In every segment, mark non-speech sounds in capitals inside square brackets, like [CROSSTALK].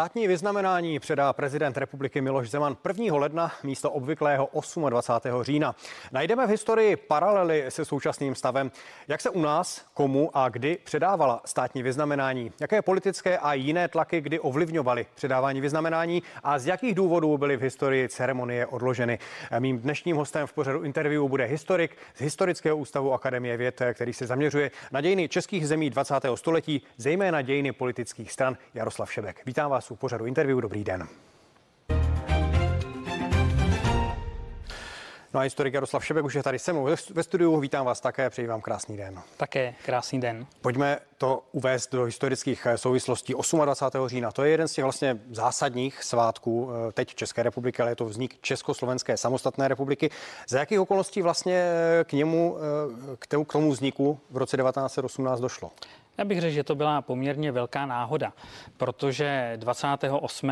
Státní vyznamenání předá prezident republiky Miloš Zeman 1. ledna místo obvyklého 28. října. Najdeme v historii paralely se současným stavem. Jak se u nás, komu a kdy předávala státní vyznamenání? Jaké politické a jiné tlaky kdy ovlivňovaly předávání vyznamenání a z jakých důvodů byly v historii ceremonie odloženy? Mým dnešním hostem v pořadu interview bude historik z Historického ústavu Akademie věd, který se zaměřuje na dějiny českých zemí 20. století, zejména dějiny politických stran Jaroslav Šebek. Vítám vás u pořadu interview. Dobrý den. No a historik Jaroslav Šebek už je tady se mnou ve studiu. Vítám vás také, přeji vám krásný den. Také krásný den. Pojďme to uvést do historických eh, souvislostí. 28. října, to je jeden z těch vlastně zásadních svátků eh, teď České republiky, ale je to vznik Československé samostatné republiky. Za jakých okolností vlastně eh, k němu, k tomu vzniku v roce 1918 došlo? Já bych řekl, že to byla poměrně velká náhoda, protože 28.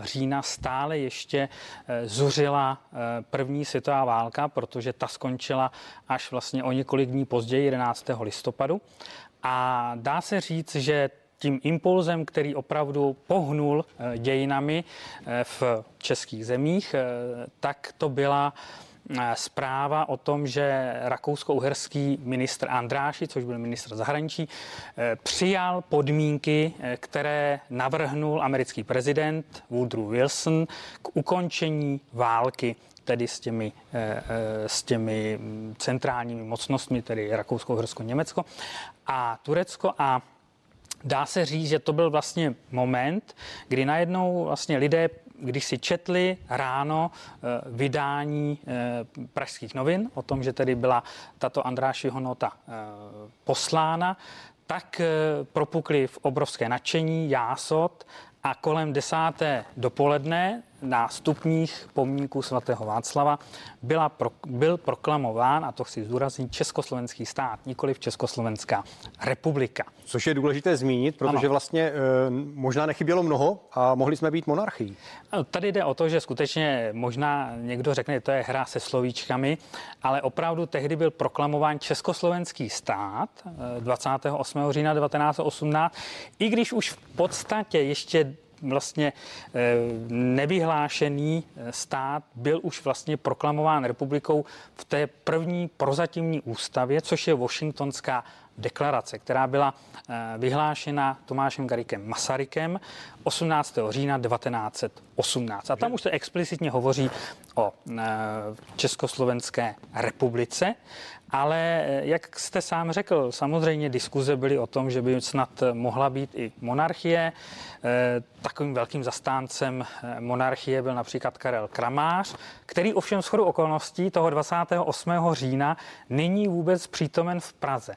října stále ještě eh, zuřila eh, první světová válka, protože ta skončila až vlastně o několik dní později, 11. listopadu. A dá se říct, že tím impulzem, který opravdu pohnul eh, dějinami v českých zemích, tak to byla zpráva o tom, že rakousko-uherský ministr Andráši, což byl ministr zahraničí, eh, přijal podmínky, eh, které navrhnul americký prezident Woodrow Wilson k ukončení války tedy s těmi, s těmi centrálními mocnostmi, tedy Rakousko, Uhersko, Německo a Turecko. A Dá se říct, že to byl vlastně moment, kdy najednou vlastně lidé když si četli ráno eh, vydání eh, pražských novin o tom, že tedy byla tato Andrášiho nota eh, poslána, tak propukli v obrovské nadšení, jásot a kolem desáté dopoledne na stupních pomníku svatého Václava byla pro, byl proklamován, a to chci zdůraznit, Československý stát, nikoli v Československá republika. Což je důležité zmínit, protože ano. vlastně e, možná nechybělo mnoho a mohli jsme být monarchií. Tady jde o to, že skutečně možná někdo řekne, že to je hra se slovíčkami, ale opravdu tehdy byl proklamován Československý stát 28. E, října 1918, i když už v podstatě ještě vlastně eh, nevyhlášený eh, stát byl už vlastně proklamován republikou v té první prozatímní ústavě, což je Washingtonská deklarace, která byla eh, vyhlášena Tomášem Garikem Masarykem 18. října 1918. A tam už se explicitně hovoří o Československé republice ale eh, jak jste sám řekl, samozřejmě diskuze byly o tom, že by snad mohla být i monarchie. Eh, takovým velkým zastáncem eh, monarchie byl například Karel Kramář, který ovšem schodu okolností toho 28. října není vůbec přítomen v Praze.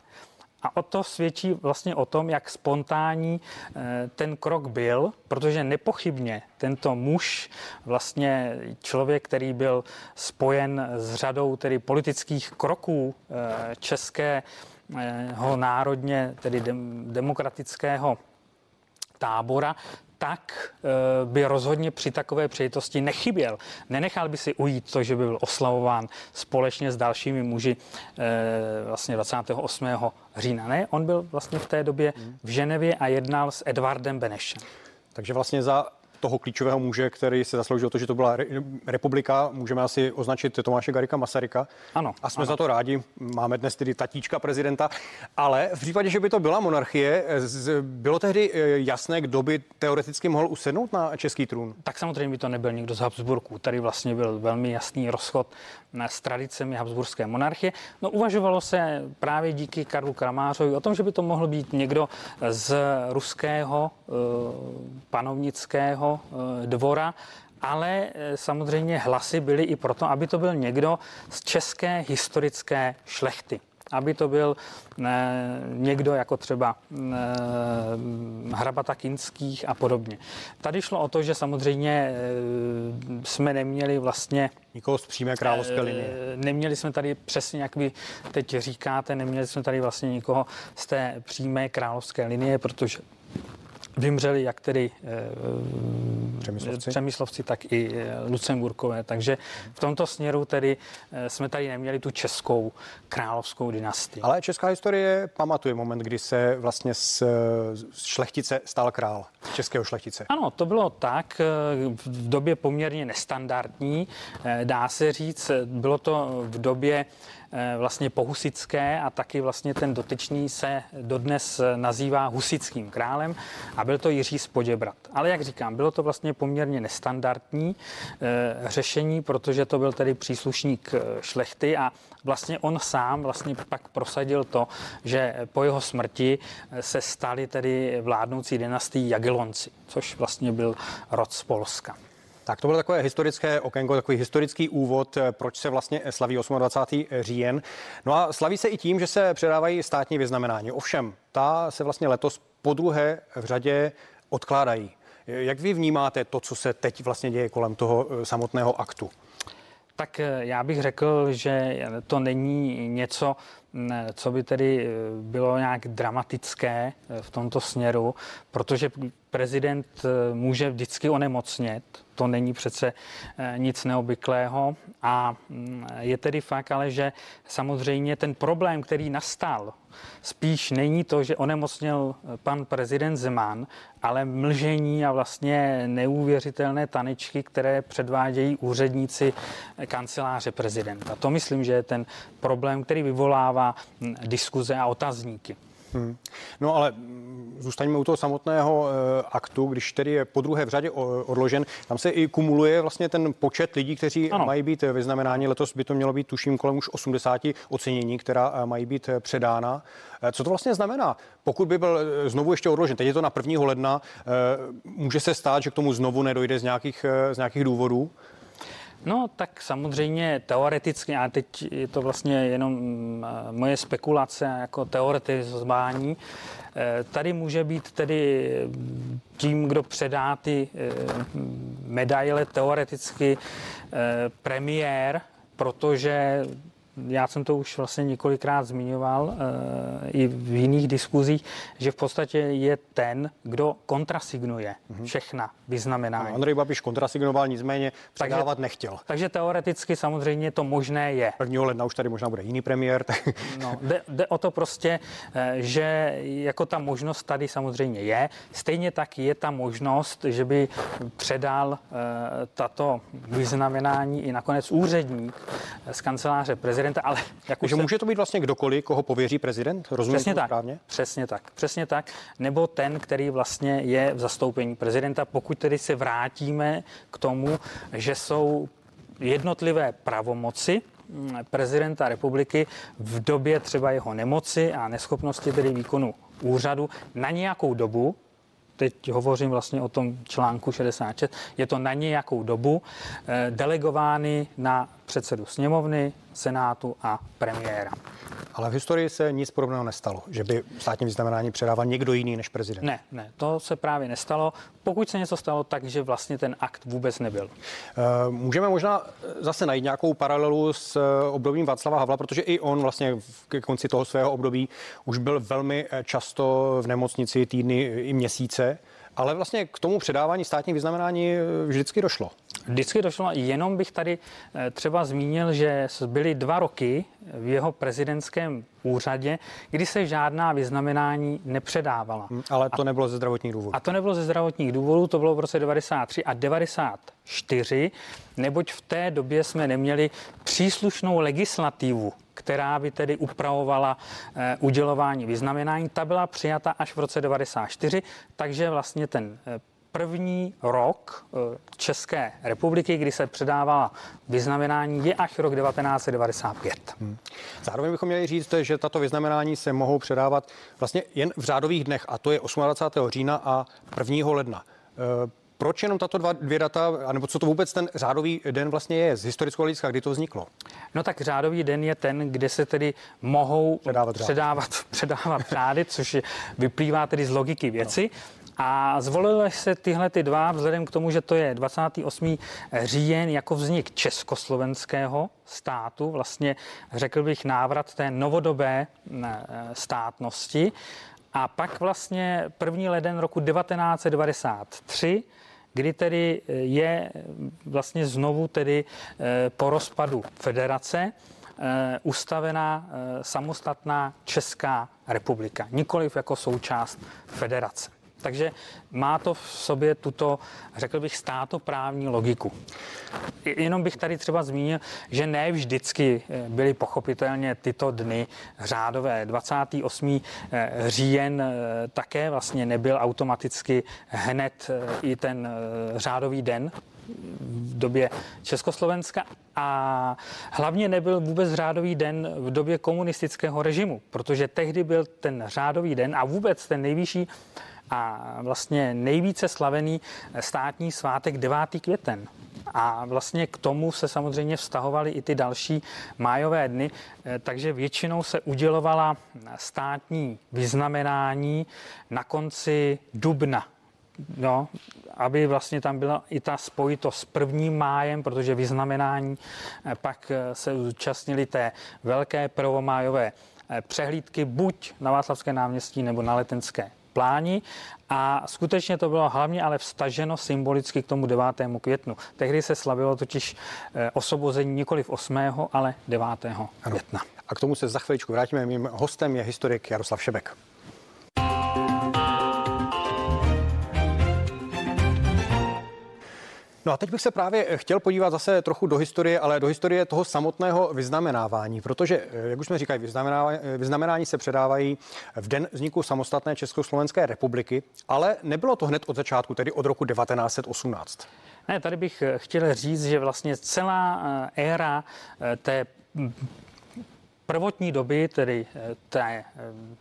A o to svědčí vlastně o tom, jak spontánní eh, ten krok byl, protože nepochybně tento muž, vlastně člověk, který byl spojen s řadou tedy politických kroků eh, českého národně, tedy demokratického tábora, tak eh, by rozhodně při takové přejitosti nechyběl. Nenechal by si ujít to, že by byl oslavován společně s dalšími muži eh, vlastně 28. října. Ne, on byl vlastně v té době v Ženevě a jednal s Edvardem Benešem. Takže vlastně za toho klíčového muže, který se zasloužil to, že to byla republika, můžeme asi označit Tomáše Garika Masaryka. Ano. A jsme ano. za to rádi. Máme dnes tedy tatíčka prezidenta. Ale v případě, že by to byla monarchie, bylo tehdy eh, jasné, kdo by teoreticky mohl usednout na český trůn? Tak samozřejmě by to nebyl nikdo z Habsburků. Tady vlastně byl velmi jasný rozchod s tradicemi Habsburské monarchie. No uvažovalo se právě díky Karlu Kramářovi o tom, že by to mohl být někdo z ruského eh, panovnického eh, dvora, ale eh, samozřejmě hlasy byly i proto, aby to byl někdo z české historické šlechty aby to byl někdo jako třeba Hrabata Kinských a podobně. Tady šlo o to, že samozřejmě e, jsme neměli vlastně Nikoho z přímé královské e, linie. Neměli jsme tady přesně, jak vy teď říkáte, neměli jsme tady vlastně nikoho z té přímé královské linie, protože vymřeli jak tedy Přemyslovci. Přemyslovci, tak i Lucemburkové. Takže v tomto směru tedy jsme tady neměli tu českou královskou dynastii. Ale česká historie pamatuje moment, kdy se vlastně z šlechtice stal král, českého šlechtice. Ano, to bylo tak v době poměrně nestandardní, dá se říct. Bylo to v době Eh, vlastně pohusické a taky vlastně ten dotyčný se dodnes nazývá husickým králem a byl to Jiří z Poděbrat. Ale jak říkám, bylo to vlastně poměrně nestandardní eh, řešení, protože to byl tedy příslušník eh, šlechty a vlastně on sám vlastně pak prosadil to, že po jeho smrti se stali tedy vládnoucí dynastii Jagellonci, což vlastně byl rod z Polska. Tak to bylo takové historické okénko, takový historický úvod, eh, proč se vlastně slaví 28. říjen. No a slaví se i tím, že se předávají státní vyznamenání. Ovšem, ta se vlastně letos po druhé v řadě odkládají. Jak vy vnímáte to, co se teď vlastně děje kolem toho eh, samotného aktu? Tak eh, já bych řekl, že to není něco, co by tedy bylo nějak dramatické v tomto směru, protože prezident může vždycky onemocnět, to není přece eh, nic neobvyklého. A mm, je tedy fakt ale, že samozřejmě ten problém, který nastal, spíš není to, že onemocněl eh, pan prezident Zeman, ale mlžení a vlastně neuvěřitelné tanečky, které předvádějí úředníci eh, kanceláře prezidenta. To myslím, že je ten problém, který vyvolává mm, diskuze a otazníky. Hmm. No ale zůstaňme u toho samotného e, aktu, když tedy je po druhé v řadě odložen, tam se i kumuluje vlastně ten počet lidí, kteří ano. mají být vyznamenáni. Letos by to mělo být, tuším, kolem už 80 ocenění, která eh, mají být eh, předána. Co to vlastně znamená? Pokud by byl znovu ještě odložen, teď je to na 1. ledna, může se stát, že k tomu znovu nedojde z nějakých, z nějakých důvodů? No, tak samozřejmě teoreticky, a teď je to vlastně jenom mm, moje spekulace jako teoretizování, eh, tady může být tedy tím, kdo předá ty eh, medaile teoreticky eh, premiér, protože já jsem to už vlastně několikrát zmiňoval e, i v jiných diskuzích, že v podstatě je ten, kdo kontrasignuje mm-hmm. všechna vyznamenání. No, Andrej Babiš kontrasignoval, nicméně předávat takže, nechtěl. Takže teoreticky samozřejmě to možné je. 1. ledna už tady možná bude jiný premiér. Tak... No, jde, jde o to prostě, eh, že jako ta možnost tady samozřejmě je. Stejně tak je ta možnost, že by předal e, tato vyznamenání i nakonec úředník z kanceláře prezidenta prezidenta, ale jak už může to být vlastně kdokoliv, koho pověří prezident? Rozumím přesně tak, správně? Přesně tak, přesně tak. Nebo ten, který vlastně je v zastoupení prezidenta, pokud tedy se vrátíme k tomu, že jsou jednotlivé pravomoci mm, prezidenta republiky v době třeba jeho nemoci a neschopnosti tedy výkonu úřadu na nějakou dobu, teď hovořím vlastně o tom článku 66, je to na nějakou dobu eh, delegovány na předsedu sněmovny, senátu a premiéra. Ale v historii se nic podobného nestalo, že by státní vyznamenání předával někdo jiný než prezident. Ne, ne, to se právě nestalo. Pokud se něco stalo, takže vlastně ten akt vůbec nebyl. Eh, můžeme možná zase najít nějakou paralelu s eh, obdobím Václava Havla, protože i on vlastně k konci toho svého období už byl velmi eh, často v nemocnici týdny i měsíce. Ale vlastně k tomu předávání státních vyznamenání vždycky došlo. Vždycky došlo, jenom bych tady eh, třeba zmínil, že byly dva roky v jeho prezidentském úřadě, kdy se žádná vyznamenání nepředávala. Hmm, ale to a, nebylo ze zdravotních důvodů. A to nebylo ze zdravotních důvodů, to bylo v roce 93 a 94, neboť v té době jsme neměli příslušnou legislativu, která by tedy upravovala e, udělování vyznamenání. Ta byla přijata až v roce 94, takže vlastně ten e, první rok eh, České republiky, kdy se předávala vyznamenání, je až rok 1995. Hmm. Zároveň bychom měli říct, že tato vyznamenání se mohou předávat vlastně jen v řádových dnech, a to je 28. října a 1. ledna. Eh, proč jenom tato dva, dvě data, anebo co to vůbec ten řádový den vlastně je z historického hlediska, kdy to vzniklo? No tak řádový den je ten, kde se tedy mohou předávat, předávat, předávat řády, což vyplývá tedy z logiky věci. No. A zvolili se tyhle ty dva vzhledem k tomu, že to je 28. říjen jako vznik československého státu, vlastně řekl bych návrat té novodobé státnosti A pak vlastně první leden roku 1993 kdy tedy je vlastně znovu tedy po rozpadu federace ustavená samostatná Česká republika, nikoliv jako součást federace. Takže má to v sobě tuto, řekl bych, státoprávní logiku. Jenom bych tady třeba zmínil, že ne vždycky eh, byly pochopitelně tyto dny řádové. 28. Eh, říjen eh, také vlastně nebyl automaticky hned i ten řádový den v době Československa a hlavně nebyl vůbec řádový den v době komunistického režimu, protože tehdy byl ten řádový den a vůbec ten nejvyšší a vlastně nejvíce slavený státní svátek 9. květen. A vlastně k tomu se samozřejmě vztahovaly i ty další májové dny, eh, takže většinou se udělovala státní vyznamenání na konci dubna. No, aby vlastně tam byla i ta spojitost s prvním májem, protože vyznamenání eh, pak eh, se zúčastnili té velké prvomájové přehlídky buď na Václavské náměstí nebo na Letenské pláni a skutečně to bylo hlavně ale vstaženo symbolicky k tomu 9. květnu. Tehdy se slavilo totiž eh, osobození nikoli v 8., ale 9. května. A k tomu se za chviličku vrátíme. Mým hostem je historik Jaroslav Šebek. No a teď bych se právě chtěl podívat zase trochu do historie, ale do historie toho samotného vyznamenávání, protože, eh, jak už jsme říkali, vyznamenávání, eh, vyznamenání se předávají v den vzniku samostatné Československé republiky, ale nebylo to hned od začátku, tedy od roku 1918. Ne, tady bych eh, chtěl říct, že vlastně celá éra té prvotní doby, tedy eh, té eh,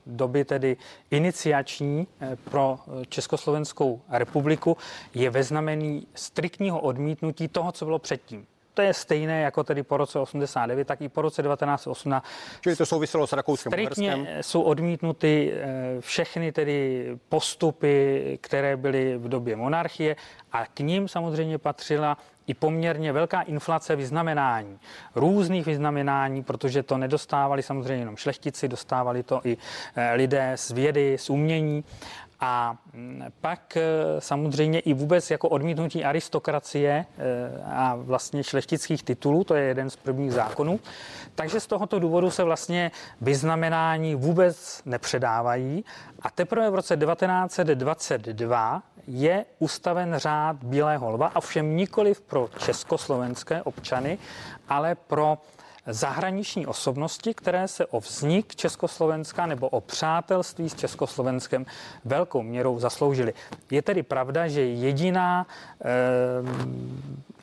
doby tedy iniciační eh, pro Československou republiku, je ve znamení striktního odmítnutí toho, co bylo předtím. To je stejné jako tedy po roce 89, tak i po roce 1918. Čili to souviselo s Rakouskem Striktně jsou odmítnuty všechny tedy postupy, které byly v době monarchie a k ním samozřejmě patřila i poměrně velká inflace vyznamenání, různých vyznamenání, protože to nedostávali samozřejmě jenom šlechtici, dostávali to i eh, lidé z vědy, z umění. A mm, pak eh, samozřejmě i vůbec jako odmítnutí aristokracie eh, a vlastně šlechtických titulů, to je jeden z prvních zákonů. Takže z tohoto důvodu se vlastně vyznamenání vůbec nepředávají. A teprve v roce 1922 je ustaven řád Bílého lva, a všem nikoliv pro československé občany, ale pro zahraniční osobnosti, které se o vznik Československa nebo o přátelství s Československem velkou měrou zasloužili. Je tedy pravda, že jediná e,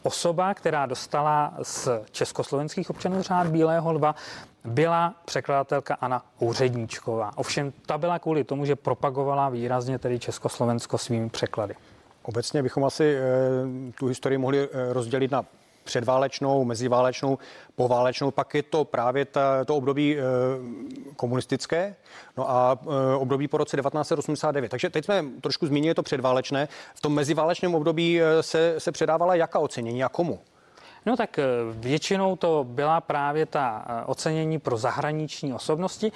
osoba, která dostala z československých občanů řád Bílého lva, byla překladatelka Anna Úředníčková. Ovšem ta byla kvůli tomu, že propagovala výrazně tedy Československo svými překlady. Obecně bychom asi e, tu historii mohli e, rozdělit na předválečnou, meziválečnou, poválečnou, pak je to právě ta, to období e, komunistické, no a e, období po roce 1989. Takže teď jsme trošku zmínili to předválečné. V tom meziválečném období se, se předávala jaká ocenění a komu? No tak většinou to byla právě ta ocenění pro zahraniční osobnosti.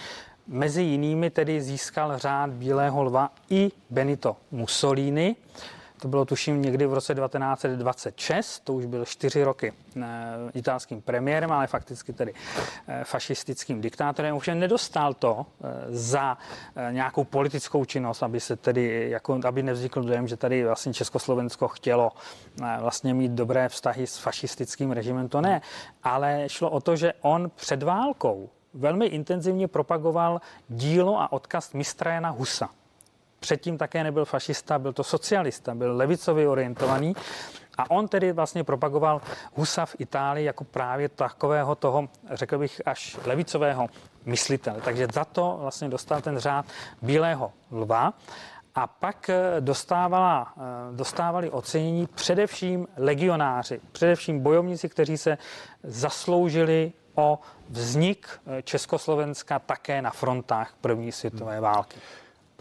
Mezi jinými tedy získal řád Bílého lva i Benito Mussolini. To bylo tuším někdy v roce 1926, to už byl čtyři roky eh, italským premiérem, ale fakticky tedy eh, fašistickým diktátorem. Ovšem nedostal to eh, za nějakou politickou činnost, aby se tedy, jako, aby nevznikl dojem, že tady vlastně Československo chtělo vlastně mít dobré vztahy s fašistickým režimem. To ne, ale šlo o to, že on před válkou velmi intenzivně propagoval dílo a odkaz mistra Jana Husa předtím také nebyl fašista, byl to socialista, byl levicově orientovaný. A on tedy vlastně propagoval Husa v Itálii jako právě takového toho, řekl bych, až levicového myslitele. Takže za to vlastně dostal ten řád Bílého lva. A pak eh, dostávala, eh, dostávali ocenění především legionáři, především bojovníci, kteří se zasloužili o vznik eh, Československa také na frontách první světové války.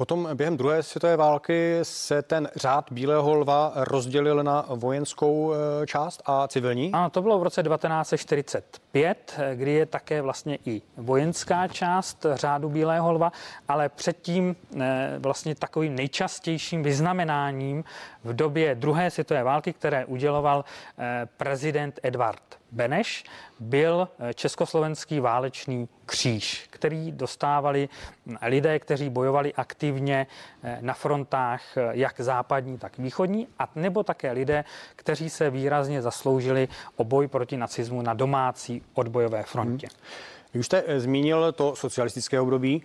Potom během druhé světové války se ten řád Bílého lva rozdělil na vojenskou eh, část a civilní? Ano, to bylo v roce 1945, kdy je také vlastně i vojenská část řádu Bílého lva, ale předtím eh, vlastně takovým nejčastějším vyznamenáním v době druhé světové války, které uděloval eh, prezident Edvard Beneš, byl československý válečný kříž, který dostávali lidé, kteří bojovali aktivně eh, na frontách jak západní, tak východní, a nebo také lidé, kteří se výrazně zasloužili o boj proti nacismu na domácí odbojové frontě. Hmm. Už jste zmínil to socialistické období.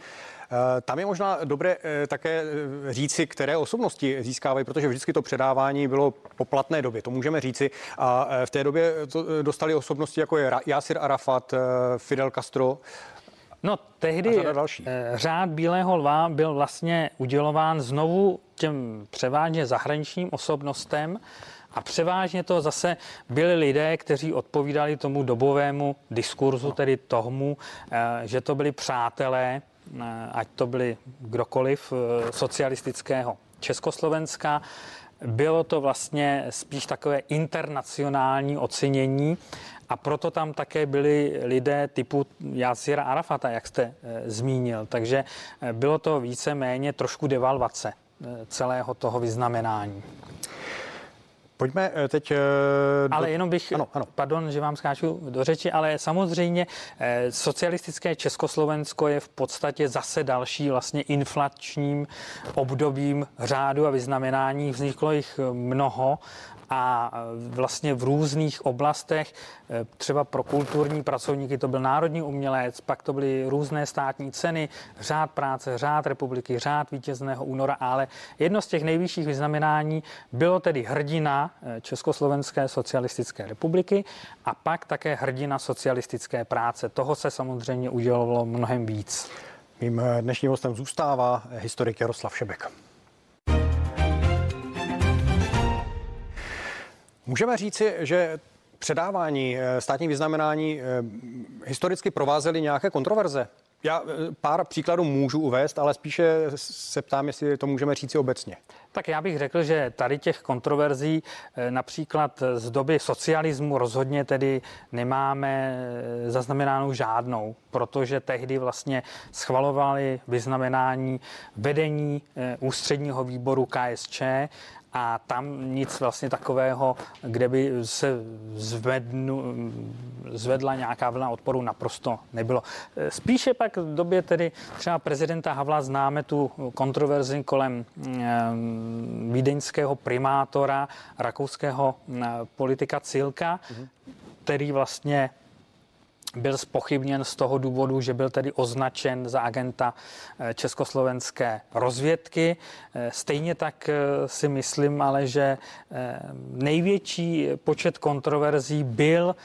Eh, tam je možná dobré eh, také eh, říci, které osobnosti získávají, protože vždycky to předávání bylo po platné době, to můžeme říci. A v té době to dostali osobnosti jako je Yasir Arafat, Fidel Castro, No, tehdy řád Bílého lva byl vlastně udělován znovu těm převážně zahraničním osobnostem a převážně to zase byli lidé, kteří odpovídali tomu dobovému diskurzu, tedy tomu, že to byli přátelé Eh, ať to byli kdokoliv eh, socialistického Československa. Bylo to vlastně spíš takové internacionální ocenění a proto tam také byli lidé typu Jasira Arafata, jak jste e, zmínil. Takže bylo to více-méně trošku devalvace e, celého toho vyznamenání. Pojďme eh, teď... Eh, do... Ale jenom bych, ano, ano. pardon, že vám skáču do řeči, ale samozřejmě eh, socialistické Československo je v podstatě zase další vlastně inflačním obdobím řádu a vyznamenání. Vzniklo jich mnoho a vlastně v různých oblastech, třeba pro kulturní pracovníky to byl národní umělec, pak to byly různé státní ceny, řád práce, řád republiky, řád vítězného února, ale jedno z těch nejvyšších vyznamenání bylo tedy hrdina e, Československé socialistické republiky a pak také hrdina socialistické práce. Toho se samozřejmě udělovalo mnohem víc. Mým dnešním hostem zůstává historik Jaroslav Šebek. Můžeme říci, že předávání eh, státních vyznamenání eh, historicky provázely nějaké kontroverze? Já eh, pár příkladů můžu uvést, ale spíše se ptám, jestli to můžeme říci obecně. Tak já bych řekl, že tady těch kontroverzí například z doby socialismu rozhodně tedy nemáme zaznamenánou žádnou, protože tehdy vlastně schvalovali vyznamenání vedení ústředního výboru KSČ a tam nic vlastně takového, kde by se zvednu, zvedla nějaká vlna odporu, naprosto nebylo. Spíše pak v době tedy třeba prezidenta Havla známe tu kontroverzi kolem mm, vídeňského primátora, rakouského mm, politika Cilka, mm-hmm. který vlastně byl spochybněn z toho důvodu, že byl tedy označen za agenta eh, československé rozvědky. Eh, stejně tak eh, si myslím ale, že největší počet kontroverzí byl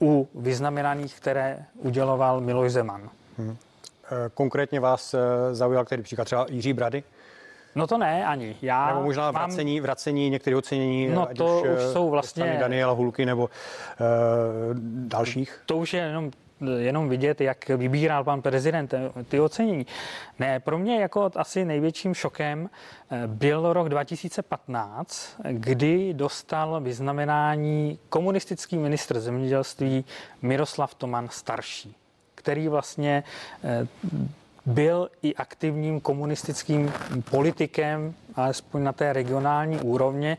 u vyznamenaných, které uděloval Miloš Zeman. Hmm. Konkrétně vás zaujal který příklad třeba Jiří Brady? No to ne, ani. Já nebo možná mám... vracení, vracení některých ocenění, no to už, už jsou vlastně... Daniela Hulky nebo uh, dalších. To už je jenom jenom vidět, jak vybíral pan prezident ty ocenění. Ne, pro mě jako asi největším šokem eh, byl rok 2015, kdy dostal vyznamenání komunistický ministr zemědělství Miroslav Toman starší, který vlastně eh, byl i aktivním komunistickým politikem, alespoň na té regionální úrovni,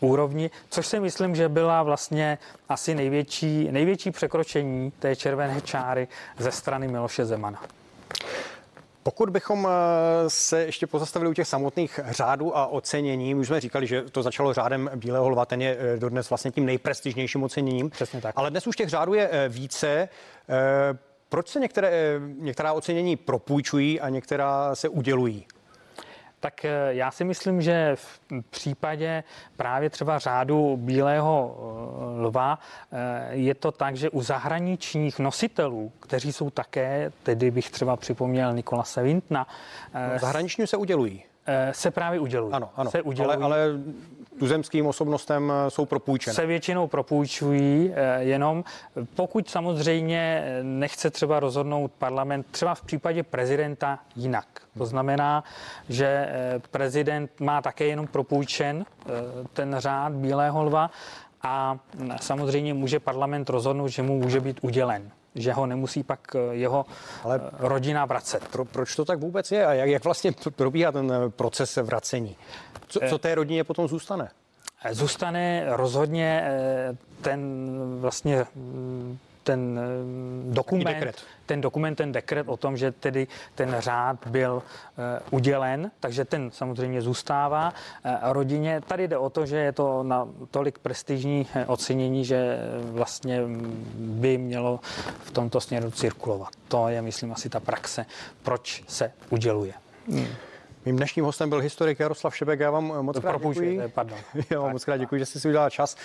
úrovni, což si myslím, že byla vlastně asi největší, největší překročení té červené čáry ze strany Miloše Zemana. Pokud bychom eh, se ještě pozastavili u těch samotných řádů a ocenění, už jsme říkali, že to začalo řádem Bílého lva, ten je eh, dodnes vlastně tím nejprestižnějším oceněním. Přesně tak. Ale dnes už těch řádů je eh, více. Proč se některé, některá ocenění propůjčují a některá se udělují? Tak eh, já si myslím, že v případě právě třeba řádu Bílého eh, lva eh, je to tak, že u zahraničních nositelů, kteří jsou také, tedy bych třeba připomněl Nikolase Vintna. No, zahraniční se udělují. Se právě udělují. Ano, ano. Se udělují. Ale, ale tuzemským osobnostem jsou propůjčené. Se většinou propůjčují, jenom pokud samozřejmě nechce třeba rozhodnout parlament, třeba v případě prezidenta jinak. To znamená, že prezident má také jenom propůjčen ten řád Bílého lva a samozřejmě může parlament rozhodnout, že mu může být udělen že ho nemusí pak eh, jeho Ale eh, rodina vracet. Pro, proč to tak vůbec je a jak, jak vlastně probíhá ten eh, proces vracení? Co, co té rodině potom zůstane? Zůstane rozhodně ten vlastně mm, ten eh, dokument, ten dokument, ten dekret o tom, že tedy ten řád byl uh, udělen, takže ten samozřejmě zůstává uh, rodině. Tady jde o to, že je to na tolik prestižní ocenění, že vlastně by mělo v tomto směru cirkulovat. To je, myslím, asi ta praxe, proč se uděluje. Hmm. Mým dnešním hostem byl historik Jaroslav Šebek. Já vám moc krát děkuji. Pardon. [LAUGHS] Já vám moc krát děkuji, že jste si udělal čas,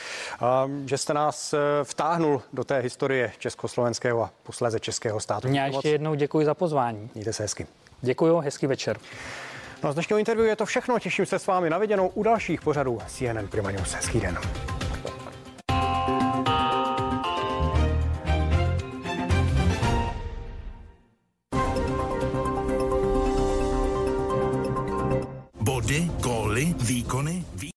že jste nás eh, vtáhnul do té historie československého a posléze českého státu. Já ještě jednou děkuji za pozvání. Mějte se hezky. Děkuji, hezký večer. No z dnešního interview je to všechno. Těším se s vámi na viděnou u dalších pořadů CNN Prima News. Hezký den.